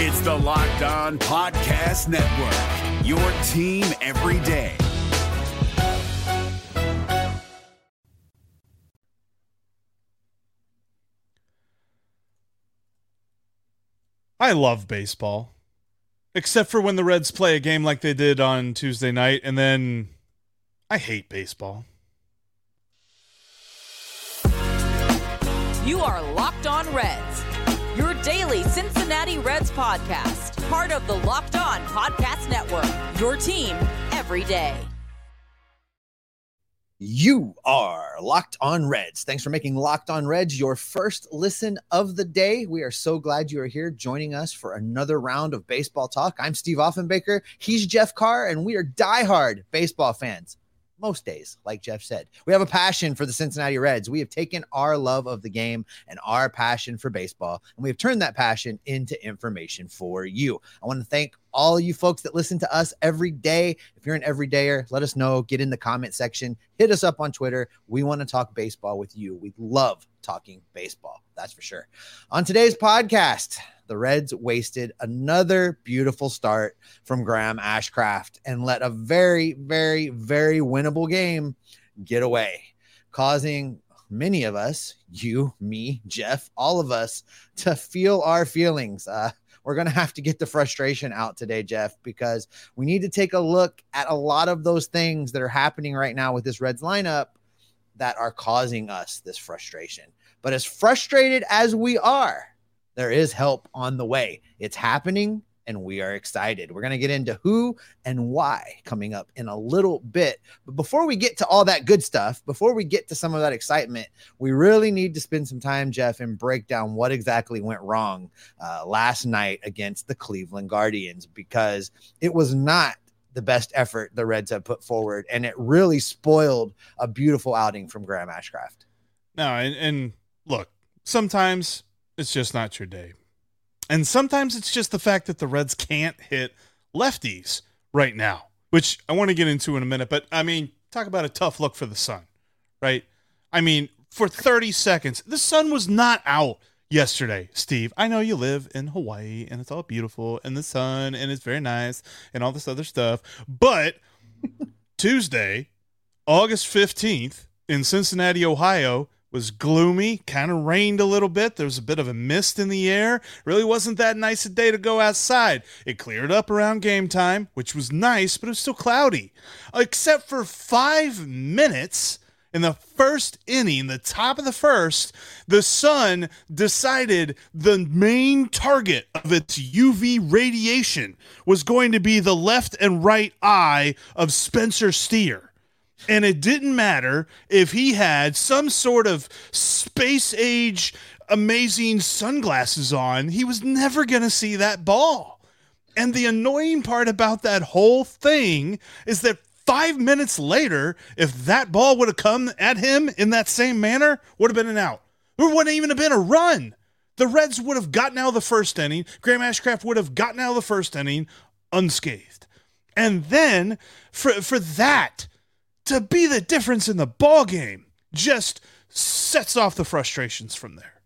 It's the Locked On Podcast Network, your team every day. I love baseball, except for when the Reds play a game like they did on Tuesday night, and then I hate baseball. You are Locked On Reds, your daily Cincinnati Reds podcast, part of the Locked On Podcast Network, your team every day. You are Locked On Reds. Thanks for making Locked On Reds your first listen of the day. We are so glad you are here joining us for another round of baseball talk. I'm Steve Offenbaker. He's Jeff Carr, and we are diehard baseball fans most days, like Jeff said. We have a passion for the Cincinnati Reds. We have taken our love of the game and our passion for baseball, and we have turned that passion into information for you. I want to thank all you folks that listen to us every day. If you're an everydayer, let us know. Get in the comment section. Hit us up on Twitter. We want to talk baseball with you. We love talking baseball. That's for sure. On today's podcast, the Reds wasted another beautiful start from Graham Ashcraft and let a very, very, very winnable game get away, causing many of us, you, me, Jeff, all of us, to feel our feelings. Uh, we're going to have to get the frustration out today, Jeff, because we need to take a look at a lot of those things that are happening right now with this Reds lineup that are causing us this frustration. But as frustrated as we are, there is help on the way. It's happening and we are excited. We're going to get into who and why coming up in a little bit. But before we get to all that good stuff, before we get to some of that excitement, we really need to spend some time, Jeff, and break down what exactly went wrong uh, last night against the Cleveland Guardians because it was not the best effort the Reds have put forward, and it really spoiled a beautiful outing from Graham Ashcraft. No, and, and look, sometimes it's just not your day. And sometimes it's just the fact that the Reds can't hit lefties right now, which I want to get into in a minute. But I mean, talk about a tough look for the sun, right? I mean, for 30 seconds, the sun was not out yesterday, Steve. I know you live in Hawaii and it's all beautiful and the sun and it's very nice and all this other stuff. But Tuesday, August 15th in Cincinnati, Ohio, was gloomy, kind of rained a little bit. There was a bit of a mist in the air. Really wasn't that nice a day to go outside. It cleared up around game time, which was nice, but it was still cloudy. Except for five minutes in the first inning, the top of the first, the sun decided the main target of its UV radiation was going to be the left and right eye of Spencer Steer. And it didn't matter if he had some sort of space age amazing sunglasses on, he was never going to see that ball. And the annoying part about that whole thing is that five minutes later, if that ball would have come at him in that same manner, would have been an out. There wouldn't even have been a run. The Reds would have gotten out of the first inning. Graham Ashcraft would have gotten out of the first inning unscathed. And then for for that to be the difference in the ball game just sets off the frustrations from there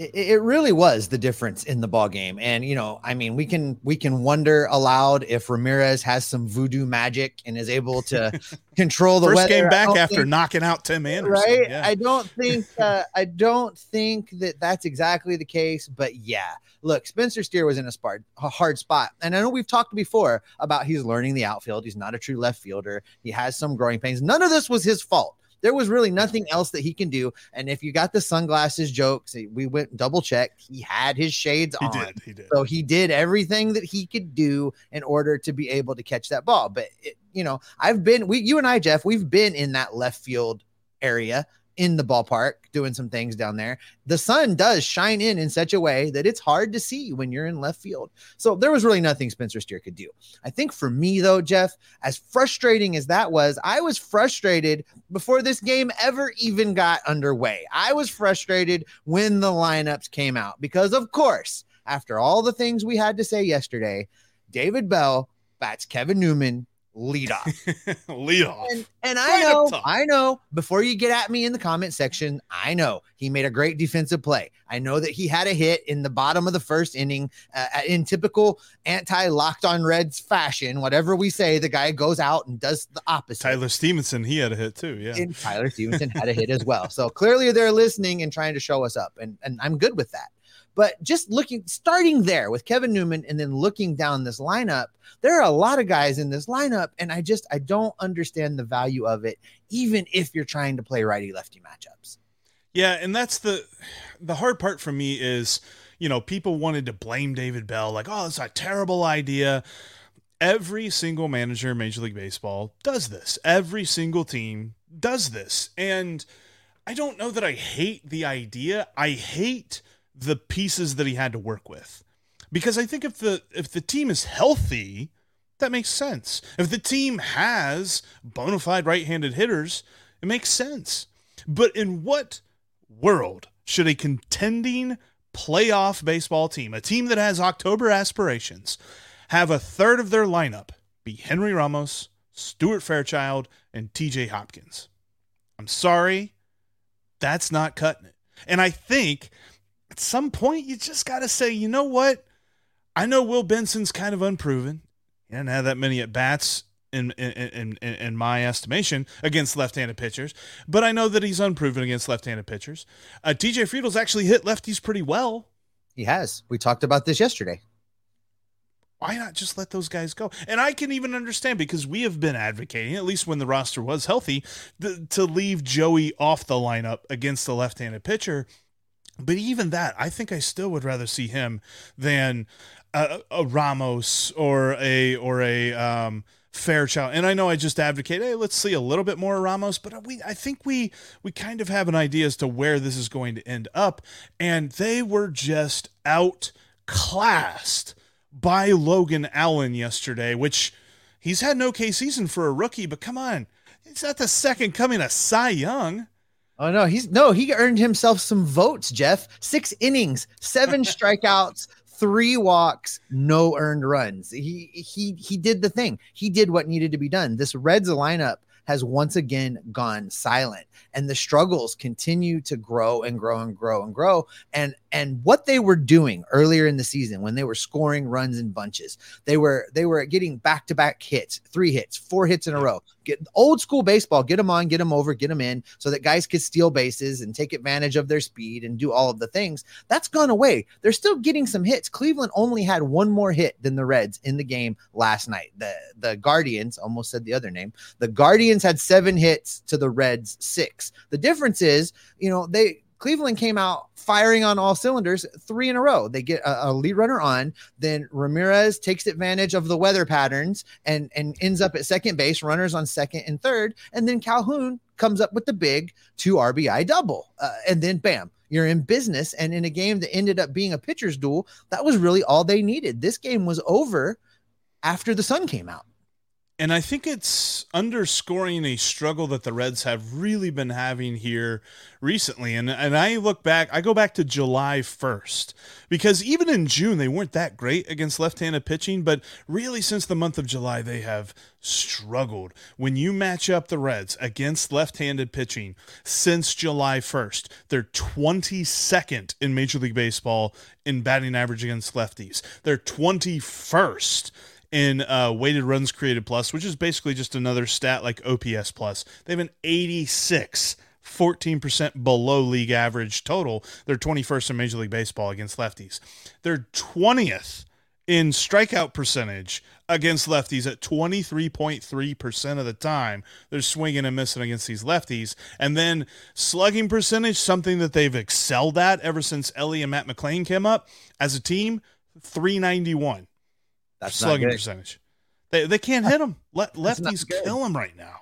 it, it really was the difference in the ball game and you know i mean we can we can wonder aloud if ramirez has some voodoo magic and is able to control the first weather. game back after think, knocking out tim anderson right yeah. i don't think uh, i don't think that that's exactly the case but yeah. Look spencer steer was in a, a hard spot. And i know we've talked before about he's learning the outfield. He's not a true left fielder. He has some growing pains. None of this was his fault there was really nothing else that he can do. And if you got the sunglasses jokes, eh, we went double check. He had his shades he on. Did, he did. So he did everything that he could do in order to be able to catch that ball. But it, you know, I've been we you and I, Jeff, we've been in that left field area in the ballpark doing some things down there. The sun does shine in in such a way that it's hard to see when you're in left field. So there was really nothing Spencer Steer could do. I think for me, though, Jeff, as frustrating as that was, I was frustrated before this game ever even got underway. I was frustrated when the lineups came out because, of course, after all the things we had to say yesterday, David Bell bats Kevin Newman lead off. Lead off. And, and I know, top. I know, before you get at me in the comment section, I know he made a great defensive play. I know that he had a hit in the bottom of the first inning uh, in typical anti locked on Reds fashion. Whatever we say, the guy goes out and does the opposite. Tyler Stephenson, he had a hit too. Yeah. And Tyler Stephenson had a hit as well. So clearly they're listening and trying to show us up. And, and I'm good with that. But just looking, starting there with Kevin Newman and then looking down this lineup, there are a lot of guys in this lineup. And I just, I don't understand the value of it, even if you're trying to play righty lefty matchups. Yeah, and that's the the hard part for me is, you know, people wanted to blame David Bell, like, oh, it's a terrible idea. Every single manager in Major League Baseball does this. Every single team does this. And I don't know that I hate the idea. I hate the pieces that he had to work with. Because I think if the if the team is healthy, that makes sense. If the team has bona fide right-handed hitters, it makes sense. But in what world should a contending playoff baseball team, a team that has October aspirations, have a third of their lineup be Henry Ramos, Stuart Fairchild, and TJ Hopkins? I'm sorry, that's not cutting it. And I think at some point you just got to say, you know what? I know Will Benson's kind of unproven. He didn't have that many at bats in in, in in my estimation against left-handed pitchers, but I know that he's unproven against left-handed pitchers. Uh, TJ Friedl's actually hit lefties pretty well. He has. We talked about this yesterday. Why not just let those guys go? And I can even understand because we have been advocating, at least when the roster was healthy, th- to leave Joey off the lineup against the left-handed pitcher. But even that, I think I still would rather see him than a, a Ramos or a or a um, Fairchild. And I know I just advocate, hey, let's see a little bit more Ramos, but we I think we we kind of have an idea as to where this is going to end up. And they were just outclassed by Logan Allen yesterday, which he's had an okay season for a rookie, but come on, it's not the second coming of Cy Young. Oh no, he's no, he earned himself some votes, Jeff. Six innings, seven strikeouts, three walks, no earned runs. He he he did the thing. He did what needed to be done. This Reds lineup has once again gone silent. And the struggles continue to grow and grow and grow and grow. And and what they were doing earlier in the season when they were scoring runs in bunches they were they were getting back-to-back hits three hits four hits in a row. Get old school baseball get them on get them over get them in so that guys could steal bases and take advantage of their speed and do all of the things. That's gone away. They're still getting some hits. Cleveland only had one more hit than the reds in the game last night. The the guardians almost said the other name the guardians had seven hits to the reds six the difference is you know they Cleveland came out firing on all cylinders three in a row. They get a, a, lead runner on, then Ramirez takes advantage of the weather patterns and and ends up at second base, runners on second and third, and then Calhoun comes up with the big two RBI double, uh, and then bam. You're in business, and in a game that ended up being a pitcher's duel, that was really all they needed. This game was over after the sun came out. And I think it's underscoring a struggle that the Reds have really been having here recently. And and I look back, I go back to July 1st because even in June they weren't that great against left-handed pitching, but really since the month of July they have struggled. When you match up the Reds against left-handed pitching since July 1st, they're 22nd in Major League Baseball in batting average against lefties. They're 21st in uh, weighted runs created plus, which is basically just another stat like OPS plus. They have an 86, 14% below league average total. They're 21st in Major League Baseball against lefties. They're 20th in strikeout percentage against lefties at 23.3% of the time. They're swinging and missing against these lefties. And then slugging percentage, something that they've excelled at ever since Elly and Matt McLain came up as a team, 391. That's slugging percentage. They they can't hit them. Let lefties kill them right now.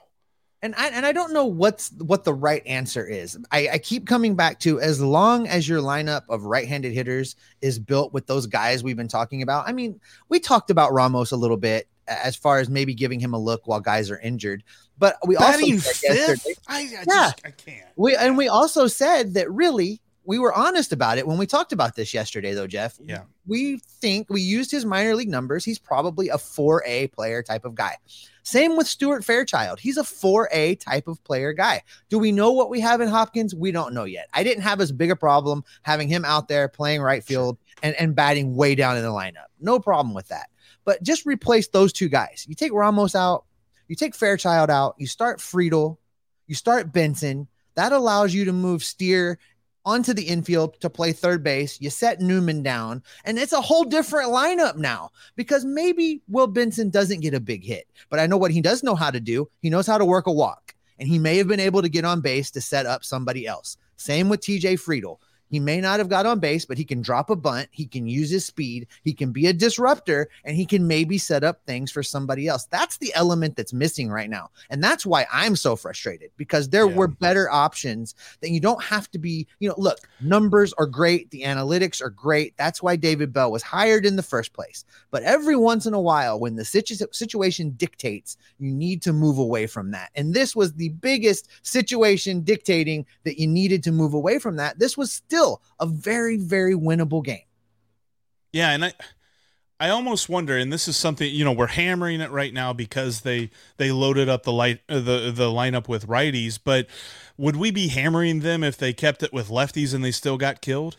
And I and I don't know what's what the right answer is. I, I keep coming back to as long as your lineup of right-handed hitters is built with those guys we've been talking about. I mean, we talked about Ramos a little bit as far as maybe giving him a look while guys are injured, but we Batting also fifth. I, I yeah, just I can't. We and we also said that really we were honest about it when we talked about this yesterday, though, Jeff. Yeah. We think we used his minor league numbers. He's probably a 4A player type of guy. Same with Stuart Fairchild. He's a 4A type of player guy. Do we know what we have in Hopkins? We don't know yet. I didn't have as big a problem having him out there playing right field and, and batting way down in the lineup. No problem with that. But just replace those two guys. You take Ramos out, you take Fairchild out, you start Friedl, you start Benson. That allows you to move Steer onto the infield to play third base. You set Newman down, and it's a whole different lineup now because maybe Will Benson doesn't get a big hit, but I know what he does know how to do. He knows how to work a walk, and he may have been able to get on base to set up somebody else. Same with TJ Friedl. He may not have got on base, but he can drop a bunt. He can use his speed. He can be a disruptor and he can maybe set up things for somebody else. That's the element that's missing right now. And that's why I'm so frustrated because there Yeah. were better options that you don't have to be, you know, look, numbers are great. The analytics are great. That's why David Bell was hired in the first place. But every once in a while, when the situ- situation dictates, you need to move away from that. And this was the biggest situation dictating that you needed to move away from that. This was still a very, very winnable game. Yeah, and I I almost wonder, and this is something you know we're hammering it right now because they they loaded up the light uh, the the lineup with righties, but would we be hammering them if they kept it with lefties and they still got killed?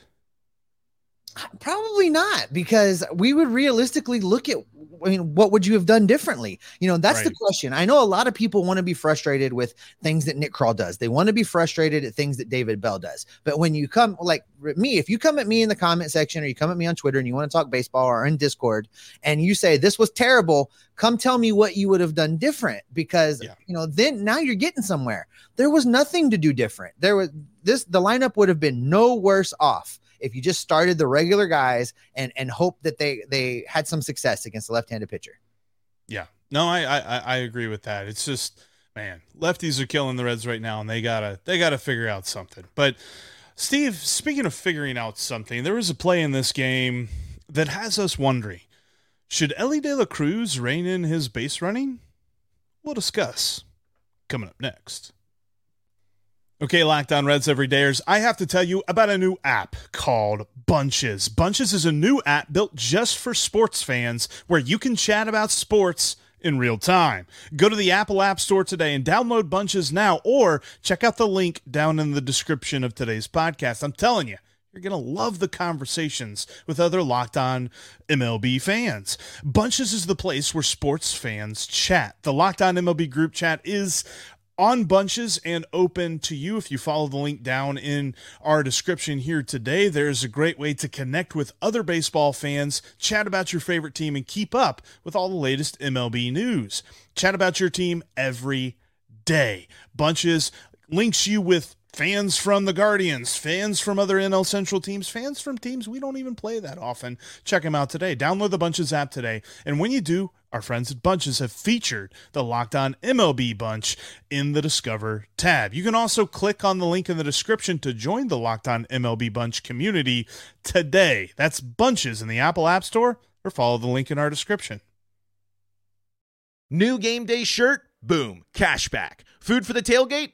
Probably not, because we would realistically look at. I mean, what would you have done differently? You know, that's the question. I know a lot of people want to be frustrated with things that Nick Krall does. They want to be frustrated at things that David Bell does. But when you come, like me, if you come at me in the comment section or you come at me on Twitter and you want to talk baseball or in Discord and you say this was terrible, come tell me what you would have done different because Yeah. you know then now you're getting somewhere. There was nothing to do different. There was this the lineup would have been no worse off if you just started the regular guys and and hope that they they had some success against the left-handed pitcher. Yeah, no, I I I- agree with that. It's just man, lefties are killing the Reds right now, and they gotta they gotta figure out something. But Steve, speaking of figuring out something, there was a play in this game that has us wondering: should Elly De La Cruz rein in his base running? We'll discuss coming up next. Okay, Locked On Reds Everydayers, I have to tell you about a new app called Bunches. Bunches is a new app built just for sports fans where you can chat about sports in real time. Go to the Apple App Store today and download Bunches now, or check out the link down in the description of today's podcast. I'm telling you, you're going to love the conversations with other locked on MLB fans. Bunches is the place where sports fans chat. The Locked On MLB group chat is on bunches and open to you. If you follow the link down in our description here today there's a great way to connect with other baseball fans chat about your favorite team and keep up with all the latest mlb news. Chat about your team every day. Bunches links you with fans from the Guardians, fans from other NL Central teams, fans from teams we don't even play that often. Check them out today. Download the Bunches app today. And when you do, our friends at Bunches have featured the Locked On MLB Bunch in the Discover tab. You can also click on the link in the description to join the Locked On MLB Bunch community today. That's Bunches in the Apple App Store or follow the link in our description. New game day shirt? Boom. Cashback. Food for the tailgate?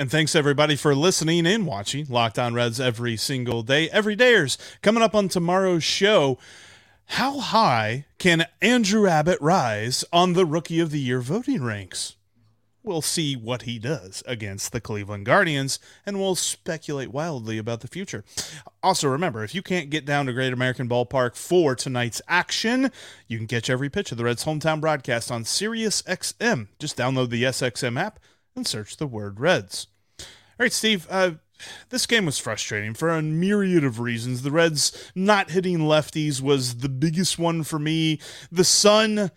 And thanks everybody for listening and watching Locked On Reds every single day. Every dayers coming up on tomorrow's show. How high can Andrew Abbott rise on the Rookie of the Year voting ranks? We'll see what he does against the Cleveland Guardians, and we'll speculate wildly about the future. Also, remember, if you can't get down to Great American Ballpark for tonight's action, you can catch every pitch of the Reds' hometown broadcast on SiriusXM. Just download the SXM app and search the word Reds. All right, Steve. Uh, this game was frustrating for a myriad of reasons. The Reds not hitting lefties was the biggest one for me. The sun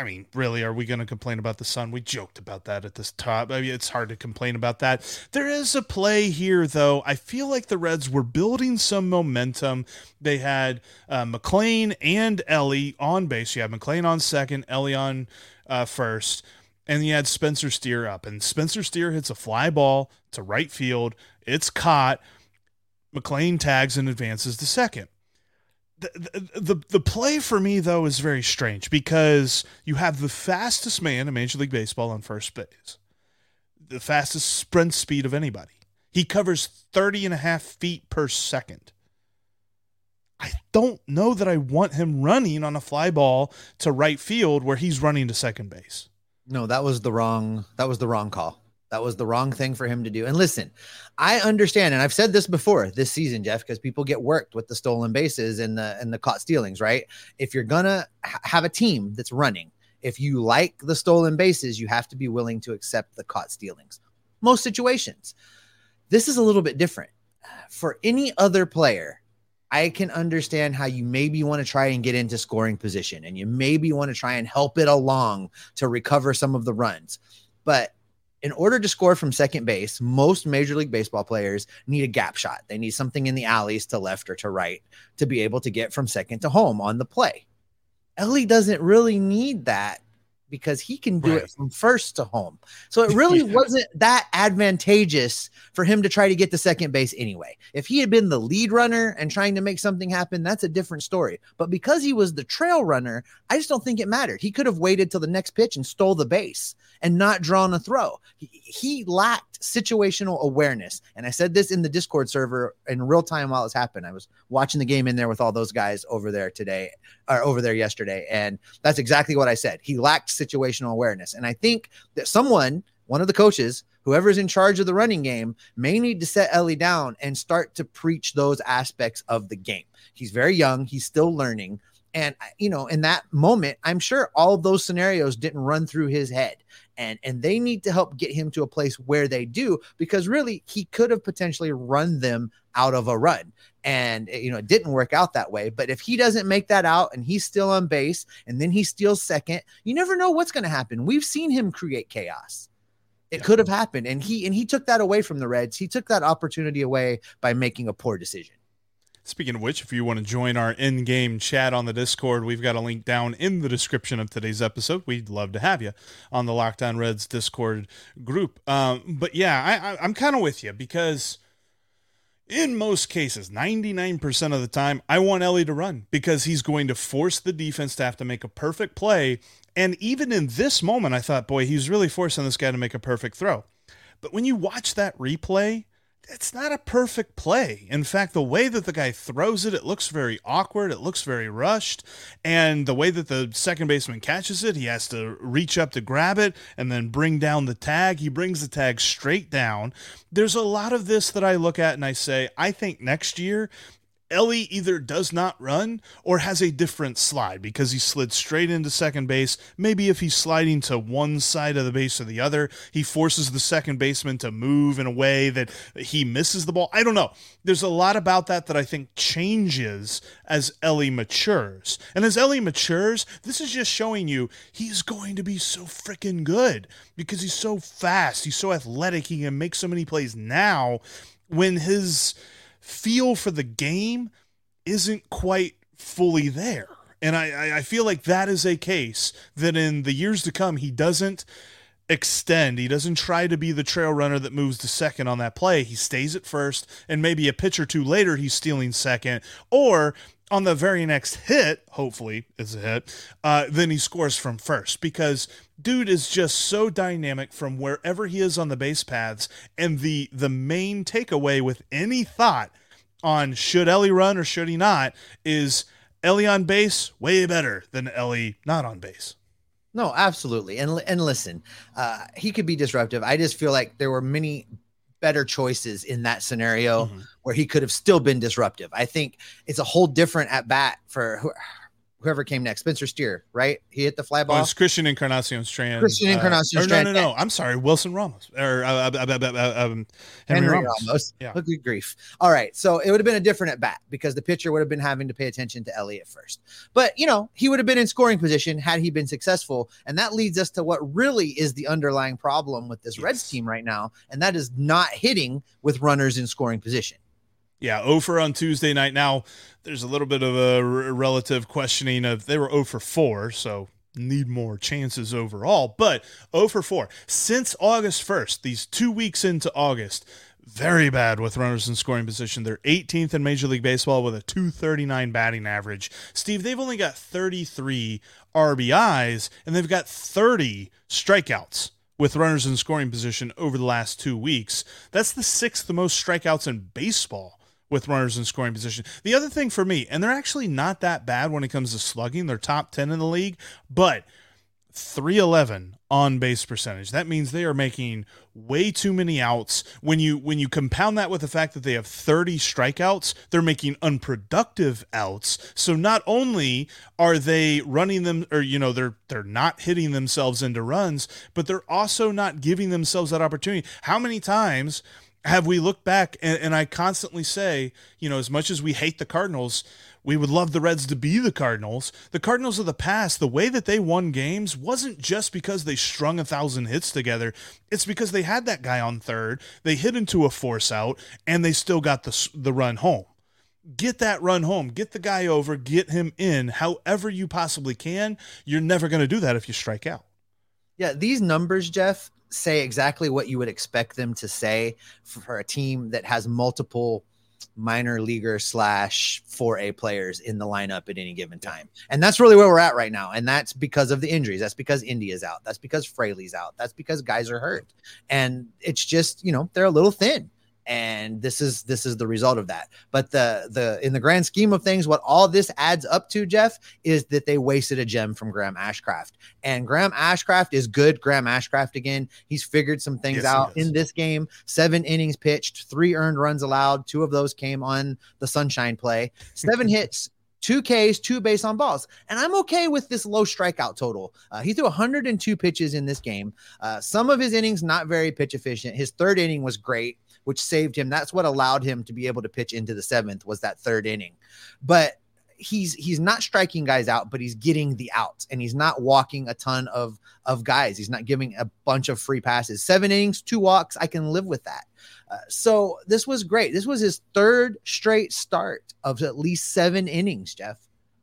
I mean, really, are we going to complain about the sun? We joked about that at this top. I mean, it's hard to complain about that. There is a play here, though. I feel like the Reds were building some momentum. They had uh, McLain and Elly on base. You had McLain on second, Elly on uh, first, and you had Spencer Steer up. And Spencer Steer hits a fly ball to right field. It's caught. McLain tags and advances to second the, the the play for me though is very strange because you have the fastest man in Major League Baseball on first base, the fastest sprint speed of anybody. He covers 30 and a half feet per second. I don't know that I want him running on a fly ball to right field where he's running to second base. No, that was the wrong that was the wrong call. That was the wrong thing for him to do. And listen, I understand, and I've said this before this season, Jeff, because people get worked with the stolen bases and the and the caught stealings, right? If you're gonna ha- have a team that's running, if you like the stolen bases, you have to be willing to accept the caught stealings. Most situations. This is a little bit different. For any other player, I can understand how you maybe want to try and get into scoring position and you maybe want to try and help it along to recover some of the runs. But in order to score from second base, most Major League Baseball players need a gap shot. They need something in the alleys to left or to right to be able to get from second to home on the play. Elly doesn't really need that because he can do right. it from first to home. So it really yeah. wasn't that advantageous for him to try to get to second base anyway. If he had been the lead runner and trying to make something happen, that's a different story. But because he was the trail runner, I just don't think it mattered. He could have waited till the next pitch and stole the base and not drawn a throw. He, he lacked situational awareness. And I said this in the Discord server in real time while it's happened. I was watching the game in there with all those guys over there today or over there yesterday. And that's exactly what I said. He lacked situational awareness. And I think that someone, one of the coaches, whoever's in charge of the running game may need to set Elly down and start to preach those aspects of the game. He's very young, he's still learning. And you know, in that moment, I'm sure all those scenarios didn't run through his head and and they need to help get him to a place where they do because really he could have potentially run them out of a run. And eh, you know it didn't work out that way. But if he doesn't make that out and he's still on base and then he steals second you never know what's going to happen. We've seen him create chaos. It yeah. could have happened. And he and he took that away from the reds. He took that opportunity away by making a poor decision Speaking of which, if you want to join our in game chat on the Discord, we've got a link down in the description of today's episode. We'd love to have you on the Locked On Reds Discord group. Um, but yeah, I, I'm kind of with you because in most cases, 99% of the time, I want Elly to run because he's going to force the defense to have to make a perfect play. And even in this moment, I thought, boy, he's really forcing this guy to make a perfect throw. But when you watch that replay, it's not a perfect play. In fact, the way that the guy throws it, it looks very awkward. It looks very rushed. And the way that the second baseman catches it, he has to reach up to grab it and then bring down the tag. He brings the tag straight down. There's a lot of this that I look at and I say, I think next year Elly either does not run or has a different slide because he slid straight into second base. Maybe if he's sliding to one side of the base or the other, he forces the second baseman to move in a way that he misses the ball. I don't know. There's a lot about that that I think changes as Elly matures. And as Elly matures, this is just showing you he's going to be so freaking good because he's so fast, he's so athletic, he can make so many plays now when his feel for the game isn't quite fully there. And I, I feel like that is a case that in the years to come, he doesn't extend. He doesn't try to be the trail runner that moves to second on that play. He stays at first, and maybe a pitch or two later, he's stealing second. Or on the very next hit, hopefully it's a hit, uh, then he scores from first because dude is just so dynamic from wherever he is on the base paths. And the the main takeaway with any thought on should Elly run or should he not is Elly on base way better than Elly not on base. No, absolutely. And and listen, uh, he could be disruptive. I just feel like there were many better choices in that scenario mm-hmm. where he could have still been disruptive. I think it's a whole different at bat for whoever came next, Spencer Steer, right? He hit the fly Oh, ball. it's Christian Encarnacion Strand. Christian uh, Encarnacion or Strand. No, no, no. I'm sorry. Wilson Ramos. Or uh, uh, uh, uh, uh, um, Henry, Henry Ramos. Ramos. Yeah. Oh, good grief. All right. So it would have been a different at bat because the pitcher would have been having to pay attention to Elliott first. But, you know, he would have been in scoring position had he been successful. And that leads us to what really is the underlying problem with this Reds team right now. And that is not hitting with runners in scoring position. Yeah, 0 for on Tuesday night. Now, there's a little bit of a r- relative questioning of they were 0 for 4, so need more chances overall, but 0 for 4. Since August 1st, these two weeks into August, very bad with runners in scoring position. They're 18th in Major League Baseball with a 239 batting average. Steve, they've only got 33 RBIs and they've got 30 strikeouts with runners in scoring position over the last two weeks. That's the sixth most strikeouts in baseball with runners in scoring position. The other thing for me, and they're actually not that bad when it comes to slugging, they're top 10 in the league, but 311 on base percentage. That means they are making way too many outs. When you when you compound that with the fact that they have 30 strikeouts, they're making unproductive outs. So not only are they running them or you know they're they're not hitting themselves into runs, but they're also not giving themselves that opportunity. How many times have we looked back and, and I constantly say, you know, as much as we hate the Cardinals, we would love the Reds to be the Cardinals. The Cardinals of the past, the way that they won games wasn't just because they strung a thousand hits together. It's because they had that guy on third, they hit into a force out, and they still got the the run home. Get that run home. Get the guy over. Get him in. However you possibly can. You're never going to do that if you strike out. Yeah, these numbers, Jeff, say exactly what you would expect them to say for, a team that has multiple minor leaguer slash 4A players in the lineup at any given time. And that's really where we're at right now. And that's because of the injuries. That's because India's out. That's because Fraley's out. That's because guys are hurt. And it's just, you know, they're a little thin. And this is this is the result of that. But the the in the grand scheme of things, what all this adds up to, Jeff, is that they wasted a gem from Graham Ashcraft. And Graham Ashcraft is good. Graham Ashcraft again. He's figured some things Yes, out in this game. Seven innings pitched, three earned runs allowed. Two of those came on the sunshine play. Seven hits. Two Ks, two base on balls. And I'm okay with this low strikeout total. Uh, he threw 102 pitches in this game. Uh, some of his innings not very pitch efficient. His third inning was great, which saved him. That's what allowed him to be able to pitch into the seventh was that third inning. But he's he's not striking guys out, but he's getting the outs and he's not walking a ton of of guys. He's not giving a bunch of free passes. Seven innings, two walks. I can live with that. Uh, so this was great. This was his third straight start of at least seven innings, Jeff.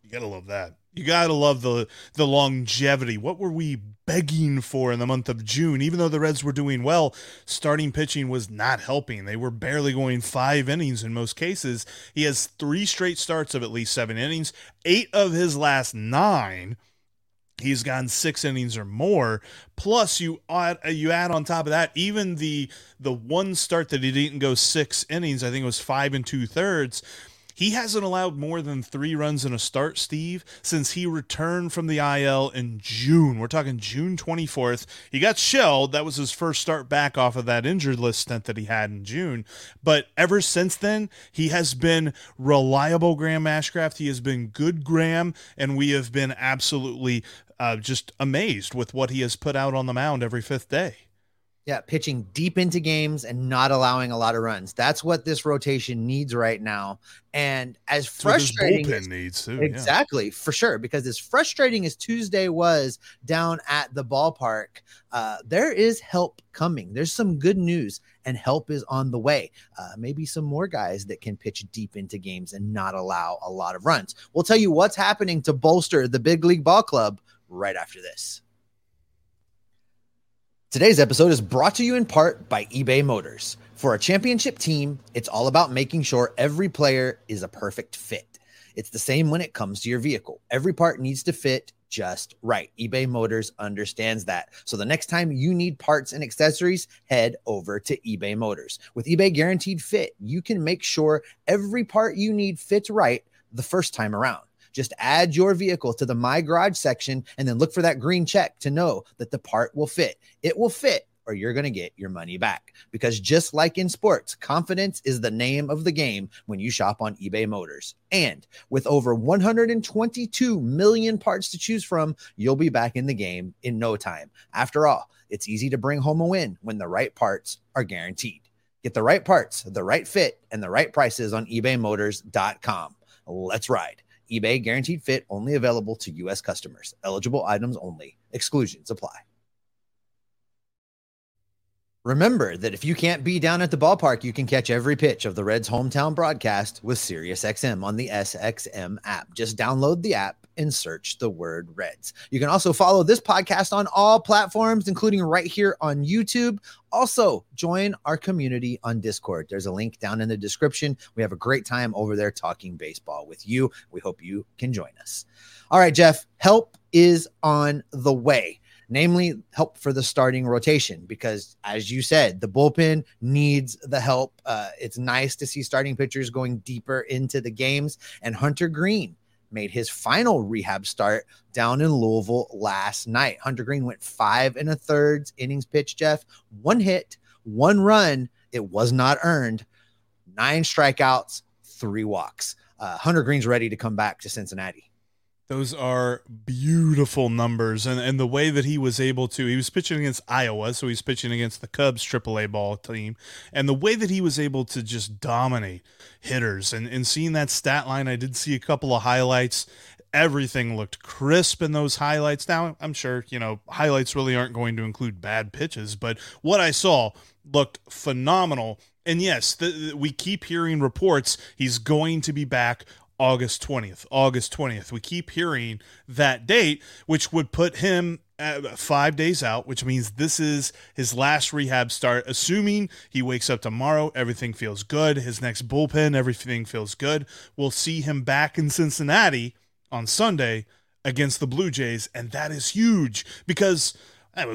You gotta love that. You gotta love the the longevity. What were we begging for in the month of June? Even though the Reds were doing well, starting pitching was not helping. They were barely going five innings in most cases. He has three straight starts of at least seven innings. Eight of his last nine he's gone six innings or more plus you add you add on top of that even the the one start that he didn't go six innings i think it was five and two thirds he hasn't allowed more than three runs in a start, Steve, since he returned from the IL in June. We're talking June 24th. He got shelled. That was his first start back off of that injured list stint that he had in June. But ever since then, he has been reliable Graham Ashcraft. He has been good Graham, and we have been absolutely uh, just amazed with what he has put out on the mound every fifth day. Yeah, pitching deep into games and not allowing a lot of runs. That's what this rotation needs right now. And as That's frustrating bullpen as- needs too. yeah. Exactly, for sure. Because as frustrating as Tuesday was down at the ballpark, uh, there is help coming. There's some good news, and help is on the way. Uh, maybe some more guys that can pitch deep into games and not allow a lot of runs. We'll tell you what's happening to bolster the big league ball club right after this. Today's episode is brought to you in part by eBay Motors. For a championship team, it's all about making sure every player is a perfect fit. It's the same when it comes to your vehicle. Every part needs to fit just right. eBay Motors understands that. So the next time you need parts and accessories, head over to eBay Motors. With eBay Guaranteed Fit, you can make sure every part you need fits right the first time around. Just add your vehicle to the My Garage section and then look for that green check to know that the part will fit. It will fit or you're going to get your money back. Because just like in sports, confidence is the name of the game when you shop on eBay Motors. And with over 122 million parts to choose from, you'll be back in the game in no time. After all, it's easy to bring home a win when the right parts are guaranteed. Get the right parts, the right fit, and the right prices on ebaymotors.com. Let's ride. eBay guaranteed fit only available to U.S. customers. Eligible items only. Exclusions apply. Remember that if you can't be down at the ballpark, you can catch every pitch of the Reds' hometown broadcast with SiriusXM on the SXM app. Just download the app and search the word Reds. You can also follow this podcast on all platforms, including right here on YouTube. Also, join our community on Discord. There's a link down in the description. We have a great time over there talking baseball with you. We hope you can join us. All right, Jeff, help is on the way namely help for the starting rotation. Because as you said, the bullpen needs the help. Uh, it's nice to see starting pitchers going deeper into the games. And Hunter Greene made his final rehab start down in Louisville last night. Hunter Greene went five and a third innings pitched, Jeff, one hit, one run. It was not earned, nine strikeouts, three walks. Uh, Hunter Greene's ready to come back to Cincinnati. Those are beautiful numbers. And, and the way that he was able to, he was pitching against Iowa, so he's pitching against the Cubs AAA ball team. And the way that he was able to just dominate hitters and, and seeing that stat line, I did see a couple of highlights. Everything looked crisp in those highlights. Now, I'm sure, you know, highlights really aren't going to include bad pitches, but what I saw looked phenomenal. And yes, the, we keep hearing reports he's going to be back August 20th. August 20th. We keep hearing that date, which would put him uh, five days out, which means this is his last rehab start. Assuming he wakes up tomorrow, everything feels good. His next bullpen, everything feels good. We'll see him back in Cincinnati on Sunday against the Blue Jays, and that is huge because.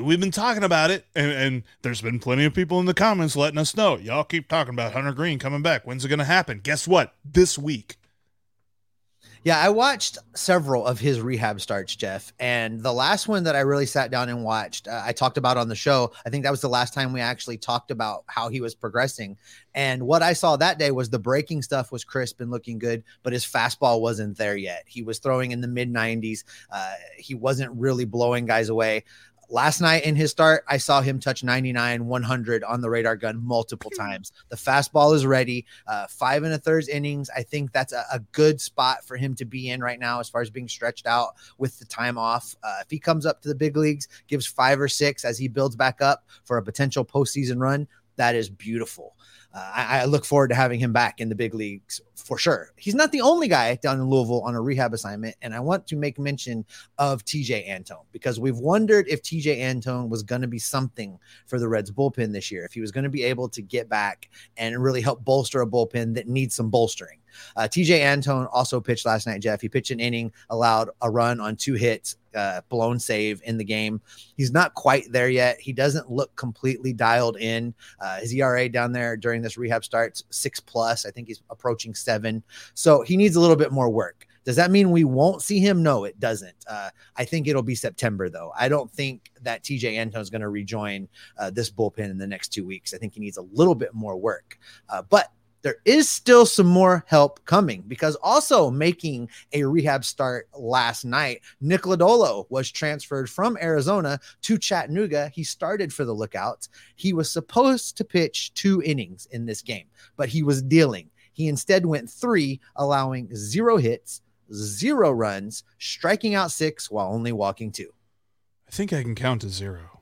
We've been talking about it, and, and, there's been plenty of people in the comments letting us know. Y'all keep talking about Hunter Greene coming back. When's it going to happen? Guess what? This week. Yeah, I watched several of his rehab starts, Jeff. And the last one that I really sat down and watched, uh, I talked about on the show. I think that was the last time we actually talked about how he was progressing. And what I saw that day was the breaking stuff was crisp and looking good, but his fastball wasn't there yet. He was throwing in the mid 90s. Uh, he wasn't really blowing guys away. Last night in his start, I saw him touch 99, 100 on the radar gun multiple hmm. times. The fastball is ready. Uh, five and a third innings. I think that's a, a, good spot for him to be in right now as far as being stretched out with the time off. Uh, if he comes up to the big leagues, gives five or six as he builds back up for a potential postseason run, that is beautiful I, I, look forward to having him back in the big leagues for sure. He's not the only guy down in Louisville on a rehab assignment. And I want to make mention of Tejay Antone because we've wondered if Tejay Antone was going to be something for the Reds bullpen this year, if he was going to be able to get back and really help bolster a bullpen that needs some bolstering. Uh, Tejay Antone also pitched last night, Jeff. He pitched an inning, allowed a run on two hits, uh, blown save in the game. He's not quite there yet. He doesn't look completely dialed in. Uh, his ERA down there during this rehab starts six plus. I think he's approaching seven. So he needs a little bit more work. Does that mean we won't see him? No, it doesn't. Uh, I think it'll be September, though. I don't think that Tejay Antone is going to rejoin uh, this bullpen in the next two weeks. I think he needs a little bit more work. Uh, but there is still some more help coming because also making a rehab start last night, Nick Lodolo was transferred from Arizona to Chattanooga. He started for the Lookouts. He was supposed to pitch two innings in this game, but he was dealing. He instead went three, allowing zero hits, zero runs, striking out six while only walking two. I think I can count to zero.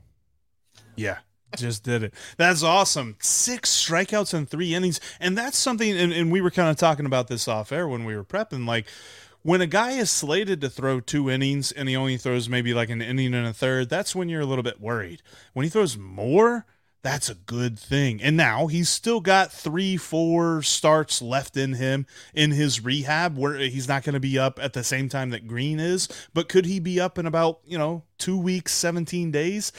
Yeah just did it. That's awesome. Six strikeouts in three innings. And that's something, and, and we were kind of talking about this off air when we were prepping. Like, when a guy is slated to throw two innings and he only throws maybe like an inning and a third, that's when you're a little bit worried. When he throws more, that's a good thing. And now he's still got three, four starts left in him in his rehab where he's not going to be up at the same time that Greene is. But could he be up in about, you know, two weeks, 17 days?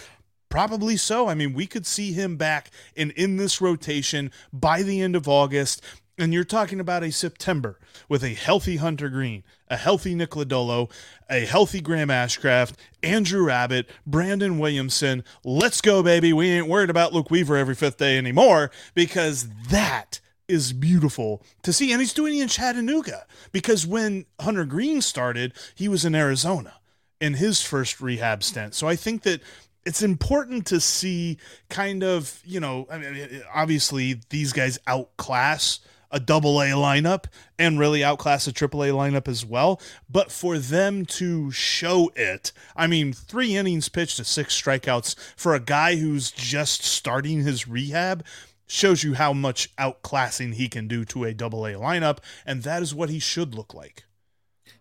Probably so. I mean, we could see him back and in this rotation by the end of August. And you're talking about a September with a healthy Hunter Greene, a healthy Nick Lodolo, a healthy Graham Ashcraft, Andrew Abbott, Brandon Williamson. Let's go, baby. We ain't worried about Luke Weaver every fifth day anymore because that is beautiful to see. And he's doing it in Chattanooga because when Hunter Greene started, he was in Arizona in his first rehab stint. So I think that it's important to see kind of, you know, I mean, obviously these guys outclass a double A lineup and really outclass a triple A lineup as well. But for them to show it, I mean, three innings pitched to six strikeouts for a guy who's just starting his rehab shows you how much outclassing he can do to a double A lineup. And that is what he should look like.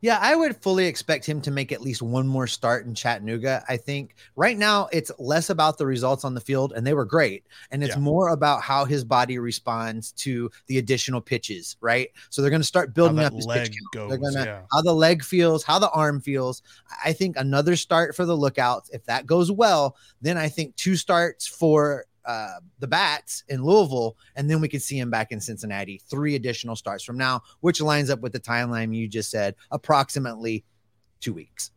Yeah, I would fully expect him to make at least one more start in Chattanooga. I think right now it's less about the results on the field, and they were great. And it's yeah. more about how his body responds to the additional pitches, right? So they're going to start building up his pitch count. Goes, they're to yeah. how the leg feels, how the arm feels. I think another start for the lookouts. If that goes well, then I think two starts for uh, the bats in Louisville, and then we could see him back in Cincinnati. Three additional starts from now, which lines up with the timeline you just said, approximately two weeks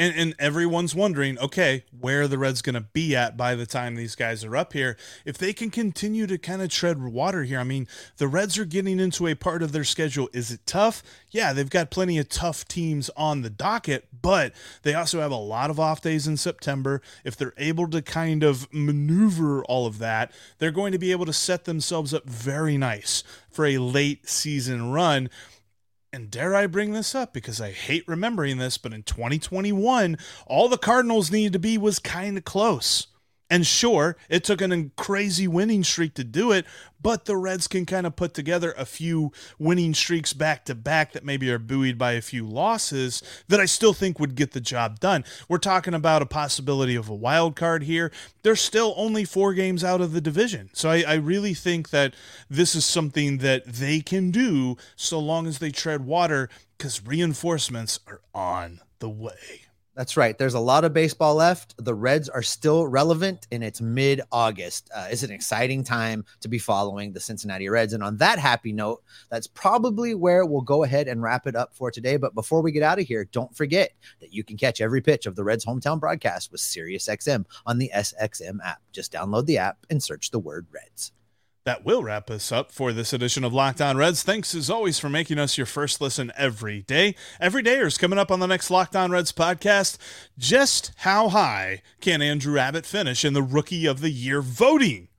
and, and everyone's wondering, okay, where the Reds going to be at by the time these guys are up here? If they can continue to kind of tread water here, I mean, the Reds are getting into a part of their schedule. Is it tough? Yeah, they've got plenty of tough teams on the docket, but they also have a lot of off days in September. If they're able to kind of maneuver all of that, they're going to be able to set themselves up very nice for a late season run and dare I bring this up because I hate remembering this, but in 2021, all the Cardinals needed to be was kind of close. And sure, it took an crazy winning streak to do it, but the Reds can kind of put together a few winning streaks back to back that maybe are buoyed by a few losses that I still think would get the job done. We're talking about a possibility of a wild card here. They're still only four games out of the division. So I, I really think that this is something that they can do so long as they tread water because reinforcements are on the way. That's right. There's a lot of baseball left. The Reds are still relevant, and it's mid August. Uh, it's an exciting time to be following the Cincinnati Reds. And on that happy note, that's probably where we'll go ahead and wrap it up for today. But before we get out of here, don't forget that you can catch every pitch of the Reds hometown broadcast with SiriusXM on the SXM app. Just download the app and search the word Reds. That will wrap us up for this edition of Locked On Reds. Thanks as always for making us your first listen every day. Every day is coming up on the next Locked On Reds podcast. Just how high can Andrew Abbott finish in the Rookie of the Year voting?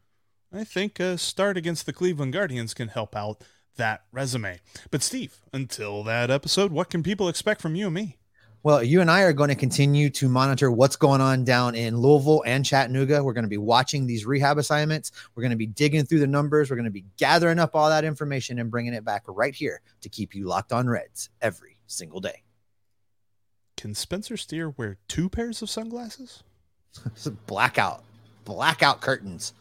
I think a start against the Cleveland Guardians can help out that resume. But Steve, until that episode, what can people expect from you and me? Well, you and I are going to continue to monitor what's going on down in Louisville and Chattanooga. We're going to be watching these rehab assignments. We're going to be digging through the numbers. We're going to be gathering up all that information and bringing it back right here to keep you locked on Reds every single day. Can Spencer Steer wear two pairs of sunglasses? blackout, blackout curtains.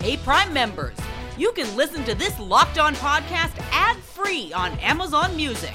Hey, Prime members, you can listen to this locked on podcast ad free on Amazon Music.